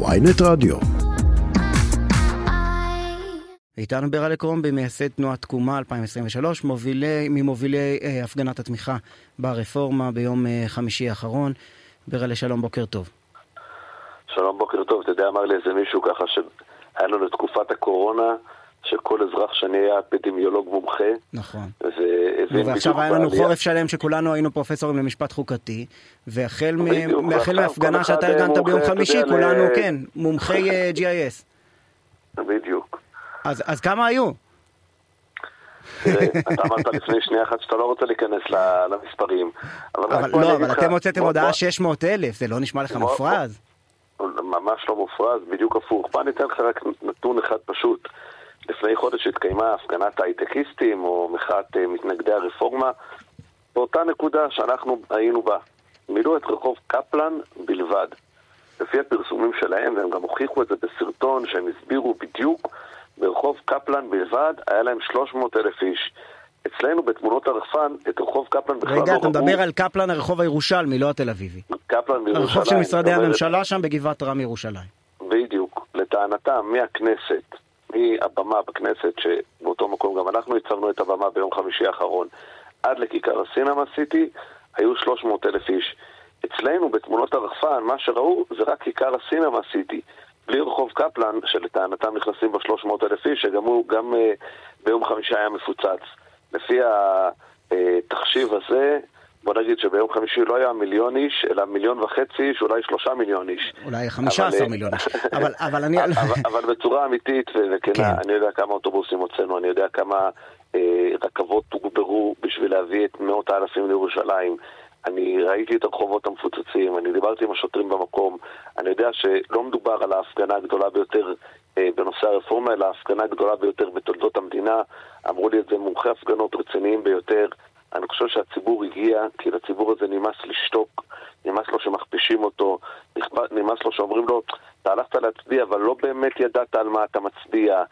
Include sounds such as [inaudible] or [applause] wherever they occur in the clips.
ויינט רדיו. איתנו ברלה קרומבי, מייסד תנועת תקומה 2023, מובילי, ממובילי אה, הפגנת התמיכה ברפורמה ביום אה, חמישי האחרון. ברלה, שלום, בוקר טוב. שלום, בוקר טוב. אתה יודע, אמר לי איזה מישהו ככה שהיה לנו לתקופת הקורונה, שכל אזרח שאני היה אפידמיולוג מומחה. נכון. ועכשיו היה לנו. חורף שלם שכולנו היינו פרופסורים למשפט חוקתי, והחל מהפגנה שאתה אחד ארגנת ביום חמישי, כולנו, כן, מומחי אה, [laughs] GIS. בדיוק. אז אז כמה היו? אתה [laughs] אמרת לפני שנייה אחת שאתה לא רוצה להיכנס למספרים. אבל לא, אבל אתם הוצאתם הודעה בוא- 600 אלף, זה לא נשמע לך מופרז? ממש לא מופרז, בדיוק הפוך. בוא אני אתן לך רק נתון אחד פשוט. לפני חודש התקיימה הפגנת הייטקיסטים, או מחאת אה, מתנגדי הרפורמה, באותה נקודה שאנחנו היינו בה. מילאו את רחוב קפלן בלבד. לפי הפרסומים שלהם, והם גם הוכיחו את זה בסרטון, שהם הסבירו בדיוק, ברחוב קפלן בלבד היה להם 300 אלף איש. אצלנו בתמונות הרחפן, את רחוב קפלן בכלל לא רגע, ראו. אתה מדבר על קפלן הרחוב הירושלמי, לא התל אביבי. קפלן בירושלים. הרחוב של משרדי הממשלה שם בגבעת רם ירושלים. בדיוק. לטענתם, מהכנסת, מהבמה בכנסת, שבאותו מקום גם אנחנו הצבנו את הבמה ביום חמישי האחרון, עד לכיכר הסינמה סיטי, היו 300 אלף איש. אצלנו, בתמונות הרחפן, מה שראו זה רק כיכר הסינמה סיטי. בלי רחוב קפלן, שלטענתם נכנסים בו 300 אלף איש, שגם הוא, גם אה, ביום חמישי היה מפוצץ. לפי התחשיב הזה, בוא נגיד שביום חמישי לא היה מיליון איש, אלא מיליון וחצי איש, אולי שלושה מיליון איש. אולי 15 אבל, מיליון אה, איש. [laughs] אבל- אבל אני... אבל, אבל בצורה אמיתית וכנה, כן. אני יודע כמה אוטובוסים הוצאנו, אני יודע כמה אה, רכבות תוגברו בשביל להביא את מאות האלפים לירושלים. אני ראיתי את הרחובות המפוצצים, אני דיברתי עם השוטרים במקום, אני יודע שלא מדובר על ההפגנה הגדולה ביותר אה, בנושא הרפורמה, אלא ההפגנה הגדולה ביותר בתולדות המדינה. אמרו לי את זה מומחי הפגנות רציניים ביותר. אני חושב שהציבור הגיע, כי לציבור הזה נמאס לשתוק, נמאס לו שמכפישים אותו, נמאס לו שאומרים לו, אתה הלכת להצביע, אבל לא באמת ידעת על מה אתה מצביע.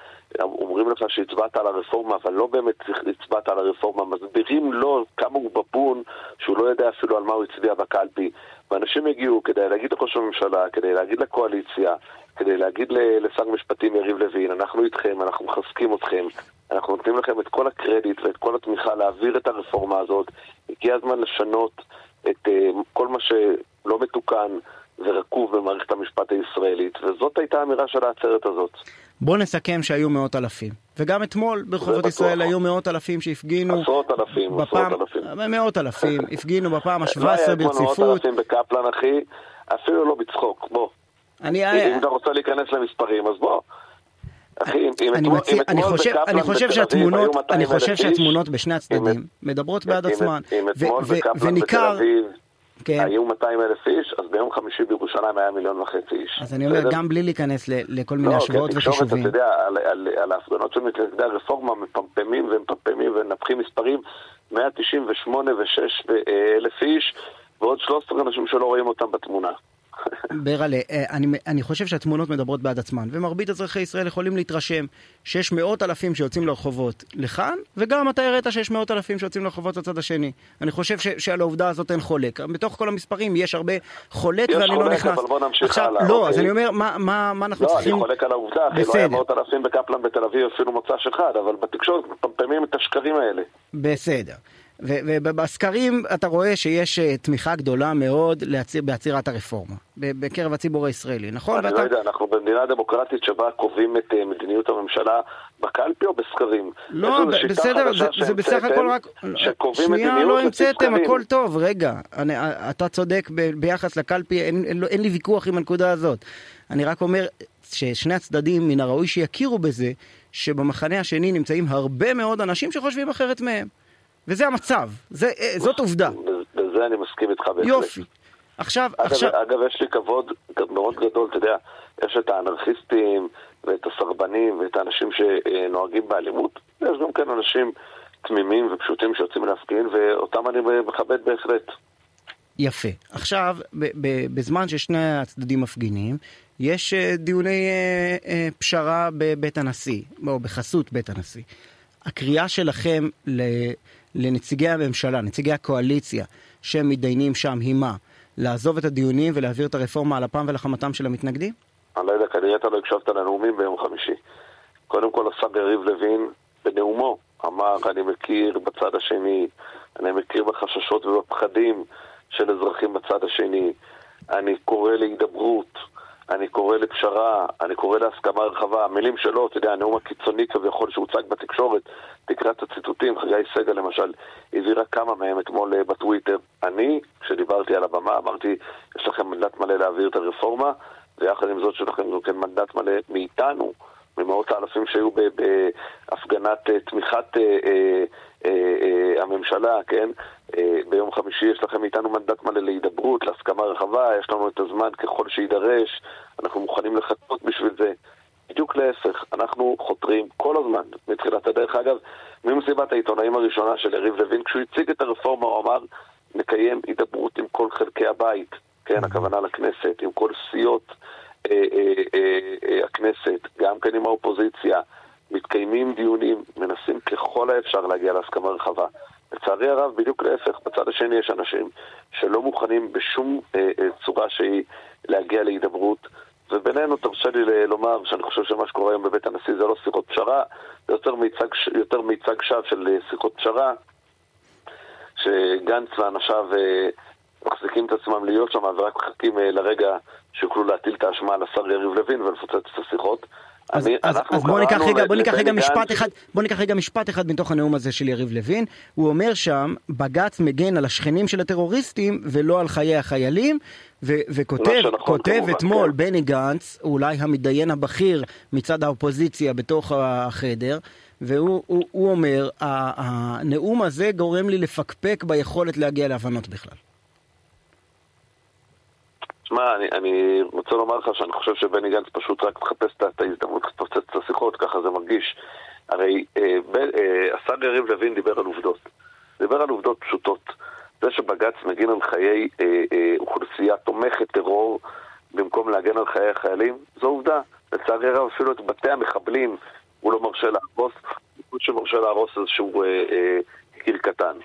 אומרים לך שהצבעת על הרפורמה, אבל לא באמת הצבעת על הרפורמה. מסבירים לו כמה הוא בבון, שהוא לא יודע אפילו על מה הוא הצביע בקלפי. ואנשים הגיעו כדי להגיד לראש הממשלה, כדי להגיד לקואליציה, כדי להגיד לשר משפטים יריב לוין, אנחנו איתכם, אנחנו מחזקים אתכם, אנחנו נותנים לכם את כל הקרדיט ואת כל התמיכה להעביר את הרפורמה הזאת. הגיע הזמן לשנות את uh, כל מה שלא מתוקן ורקוב במערכת המשפט הישראלית, וזאת הייתה האמירה של העצרת הזאת. בוא נסכם שהיו מאות אלפים. וגם אתמול ברחובות. ישראל היו מאות אלפים שהפגינו. עשרות אלפים, בפעם, עשרות אלפים. מאות אלפים, [laughs] הפגינו בפעם לא ה-17 היה אתמול מאות ברציפות. אלפים בקפלן, אחי, אפילו לא בצחוק, בוא. אני, אם אתה רוצה להיכנס למספרים, אז בוא. אם אני אתמול- מציע, אם אני חושב, אני חושב שהתמונות, היו 200 אני חושב שהתמונות בשני הצדדים מדברות בעד עצמן. וניכר, כן, היו 200 אלף איש, אז ביום חמישי בירושלים היה מיליון וחצי איש. אז אני אומר, בסדר? גם בלי להיכנס ל- לכל לא, מיני כן, השוואות וחישובים. אתה יודע, על, על, על ההפגנות של מתנגדי הרפורמה מפמפמים ומפמפמים ומנפחים מספרים 198 ו-6 אלף איש ועוד 13 אנשים שלא רואים אותם בתמונה. ברלה, אה, אני, אני חושב שהתמונות מדברות בעד עצמן, ומרבית אזרחי ישראל יכולים להתרשם שיש מאות אלפים שיוצאים לרחובות לכאן, וגם אתה הראית שיש מאות אלפים שיוצאים לרחובות לצד השני. אני חושב ש, שעל העובדה הזאת אין חולק. בתוך כל המספרים יש הרבה חולק יש ואני לא חולק, נכנס. אבל בוא נמשיך עכשיו, הלאה, לא, אוקיי. אז אני אומר, מה, מה, מה אנחנו לא, צריכים... אני חולק על העובדה, אחי, לא בסדר. היה מאות אלפים בקפלן בתל אביב אפילו מוצ"ש אחד, אבל בתקשורת מפמפמים את השקרים האלה. בסדר. ובסקרים אתה רואה שיש אה, תמיכה גדולה מאוד לעציר, בעצירת הרפורמה, בקרב הציבור הישראלי, נכון? אני לא יודע, אנחנו במדינה דמוקרטית שבה קובעים את אה, מדיניות הממשלה בקלפי או בסקרים? לא, ב- בסדר, זה, זה בסך הכל רק... שקובעים שנייה, מדיניות לא לפי המצאתם. הכל טוב, רגע. אני, אתה צודק ב, ביחס לקלפי, אין, אין, אין לי ויכוח עם הנקודה הזאת. אני רק אומר ששני הצדדים, מן הראוי שיכירו בזה, שבמחנה השני נמצאים הרבה מאוד אנשים שחושבים אחרת מהם. וזה המצב, זה, אה, זאת עובדה. בזה אני מסכים איתך בהחלט. יופי. עכשיו, אגב, עכשיו... אגב, יש לי כבוד מאוד גדול, אתה יודע, יש את האנרכיסטים ואת הסרבנים ואת האנשים שנוהגים באלימות, יש גם כן אנשים תמימים ופשוטים שיוצאים להפגין, ואותם אני מכבד בהחלט. יפה. עכשיו, בזמן ששני הצדדים מפגינים, יש אה, דיוני אה, פשרה בבית הנשיא, או בחסות בית הנשיא. הקריאה שלכם ל- לנציגי הממשלה, נציגי הקואליציה, שמתדיינים שם, היא מה? לעזוב את הדיונים ולהעביר את הרפורמה על אפם ולחמתם של המתנגדים? אני לא יודע, כנראה אתה לא הקשבת לנאומים ביום חמישי. קודם כל השר יריב לוין, בנאומו, אמר, אני מכיר בצד השני, אני מכיר בחששות ובפחדים של אזרחים בצד השני, אני קורא להידברות, אני קורא לפשרה, אני קורא להסכמה רחבה. המילים שלו, אתה יודע, הנאום הקיצוני כביכול שהוצג בתקשורת, תקרא את הציטוטים, חגי סגל למשל, העבירה כמה מהם אתמול אה, בטוויטר. אני, כשדיברתי על הבמה, אמרתי, יש לכם מנדט מלא להעביר את הרפורמה, ויחד עם זאת שלכם גם כן מנדט מלא מאיתנו, ממאות האלפים שהיו בהפגנת אה, תמיכת אה, הממשלה, כן? ביום חמישי יש לכם איתנו מנדט מלא להידברות, להסכמה רחבה, יש לנו את הזמן ככל שיידרש, אנחנו מוכנים לחכות בשביל זה. בדיוק להפך, אנחנו חותרים כל הזמן, מתחילת הדרך. אגב, ממסיבת העיתונאים הראשונה של יריב לוין, כשהוא הציג את הרפורמה, הוא אמר, נקיים הידברות עם כל חלקי הבית, כן, mm-hmm. הכוונה לכנסת, עם כל סיעות אה, אה, אה, אה, הכנסת, גם כן עם האופוזיציה. מתקיימים דיונים, מנסים ככל האפשר להגיע להסכמה רחבה. לצערי הרב, בדיוק להפך, בצד השני יש אנשים שלא מוכנים בשום אה, אה, צורה שהיא להגיע להידברות. ובינינו, תרשה לי לומר שאני חושב שמה שקורה היום בבית הנשיא זה לא שיחות פשרה, זה יותר מיצג, יותר מיצג שווא של אה, שיחות פשרה, שגנץ ואנשיו אה, מחזיקים את עצמם להיות שם ורק מחכים אה, לרגע שיוכלו להטיל את האשמה על השר יריב לוין ולפוצץ את השיחות. אז, אני, אז, אז בוא ניקח רגע, בוא ניקח רגע משפט אחד, בוא ניקח רגע משפט אחד מתוך הנאום הזה של יריב לוין. הוא אומר שם, בג"ץ מגן על השכנים של הטרוריסטים ולא על חיי החיילים, ו- וכותב כותב אתמול כן. בני גנץ, אולי המתדיין הבכיר מצד האופוזיציה בתוך החדר, והוא הוא, הוא אומר, הנאום הזה גורם לי לפקפק ביכולת להגיע להבנות בכלל. תשמע, אני, אני רוצה לומר לך שאני חושב שבני גנץ פשוט רק מחפש את ההזדמנות לפוצץ את השיחות, ככה זה מרגיש. הרי אה, ב, אה, השר יריב לוין דיבר על עובדות. דיבר על עובדות פשוטות. זה שבג"ץ מגן על חיי אה, אה, אוכלוסייה תומכת טרור במקום להגן על חיי החיילים, זו עובדה. לצערי הרב אפילו את בתי המחבלים הוא לא מרשה להרוס, הוא שמרשה להרוס איזשהו אה, אה, קיר קטן.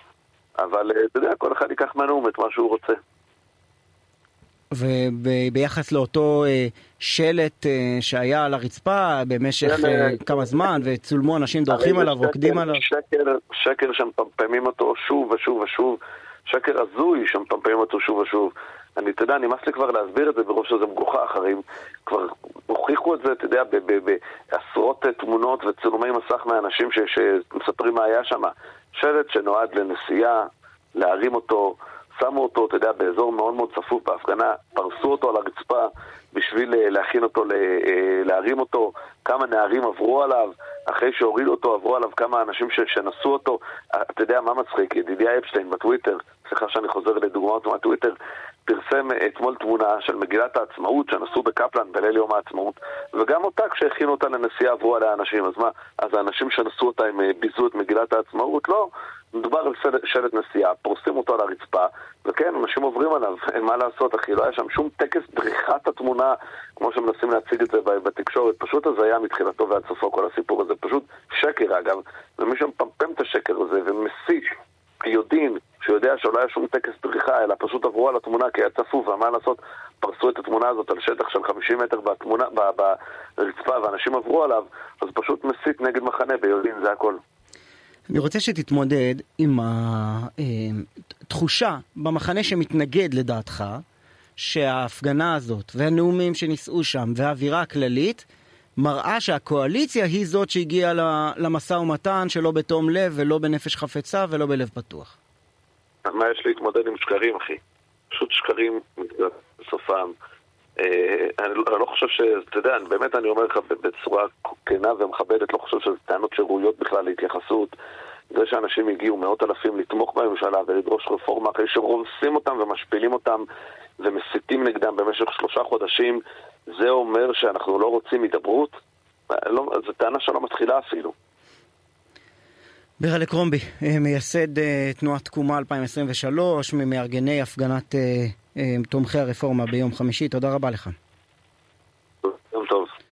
אבל אה, אתה יודע, כל אחד ייקח מהנאום את מה שהוא רוצה. וביחס לאותו אה, שלט אה, שהיה על הרצפה במשך כן, אה, כמה זמן, וצולמו אנשים דורכים עליו, רוקדים עליו. שקר, שקר שמפמפמים אותו שוב ושוב ושוב, שקר הזוי שמפמפמים אותו שוב ושוב. אני, אתה יודע, נמאס לי כבר להסביר את זה ברוב שזה מגוחך, הרי כבר הוכיחו את זה, אתה יודע, בעשרות תמונות וצילומי מסך מאנשים שמספרים מה היה שם. שלט שנועד לנסיעה, להרים אותו, שמו אותו, אתה יודע, באזור מאוד מאוד צפוף בהפגנה, פרסו אותו על הרצפה בשביל אה, להכין אותו, אה, להרים אותו, כמה נערים עברו עליו, אחרי שהורידו אותו עברו עליו כמה אנשים שנשאו אותו. אה, אתה יודע מה מצחיק? ידידיה אפשטיין בטוויטר, סליחה שאני חוזר לדוגמאות מהטוויטר, פרסם אתמול תמונה של מגילת העצמאות שנסעו בקפלן בליל יום העצמאות, וגם אותה כשהכינו אותה לנסיעה עברו עליה אנשים. אז מה, אז האנשים שנשאו אותה הם ביזו את מגילת העצמאות? לא. מדובר על שלט נסיעה, פורסים אותו על הרצפה, וכן, אנשים עוברים עליו, [laughs] אין מה לעשות, אחי, לא היה שם שום טקס דריכת התמונה, כמו שמנסים להציג את זה בתקשורת, פשוט הזיה מתחילתו ועד סופו כל הסיפור הזה, פשוט שקר אגב, ומי שמפמפם את השקר הזה ומסית ביודעין, שיודע שלא היה שום טקס דריכה, אלא פשוט עברו על התמונה כי היה צפוף, ומה לעשות, פרסו את התמונה הזאת על שטח של 50 מטר בתמונה, ברצפה, ואנשים עברו עליו, אז פשוט מסית נגד מחנה ביודעין, זה הכל. אני רוצה שתתמודד עם התחושה אה, במחנה שמתנגד לדעתך, שההפגנה הזאת והנאומים שנישאו שם והאווירה הכללית מראה שהקואליציה היא זאת שהגיעה למשא ומתן שלא בתום לב ולא בנפש חפצה ולא בלב פתוח. מה יש להתמודד עם שקרים, אחי? פשוט שקרים בסופם. אה, אני לא חושב ש... אתה יודע, באמת אני אומר לך בצורה כנה ומכבדת, לא חושב שזה טענות שראויות בכלל להתייחסות. זה שאנשים הגיעו מאות אלפים לתמוך בממשלה ולדרוש רפורמה אחרי שרומסים אותם ומשפילים אותם ומסיתים נגדם במשך שלושה חודשים, זה אומר שאנחנו לא רוצים הידברות? לא, זו טענה שלא מתחילה אפילו. ברלה קרומבי, אה, מייסד אה, תנועת תקומה 2023, ממארגני הפגנת תומכי הרפורמה ביום חמישי, תודה רבה לך.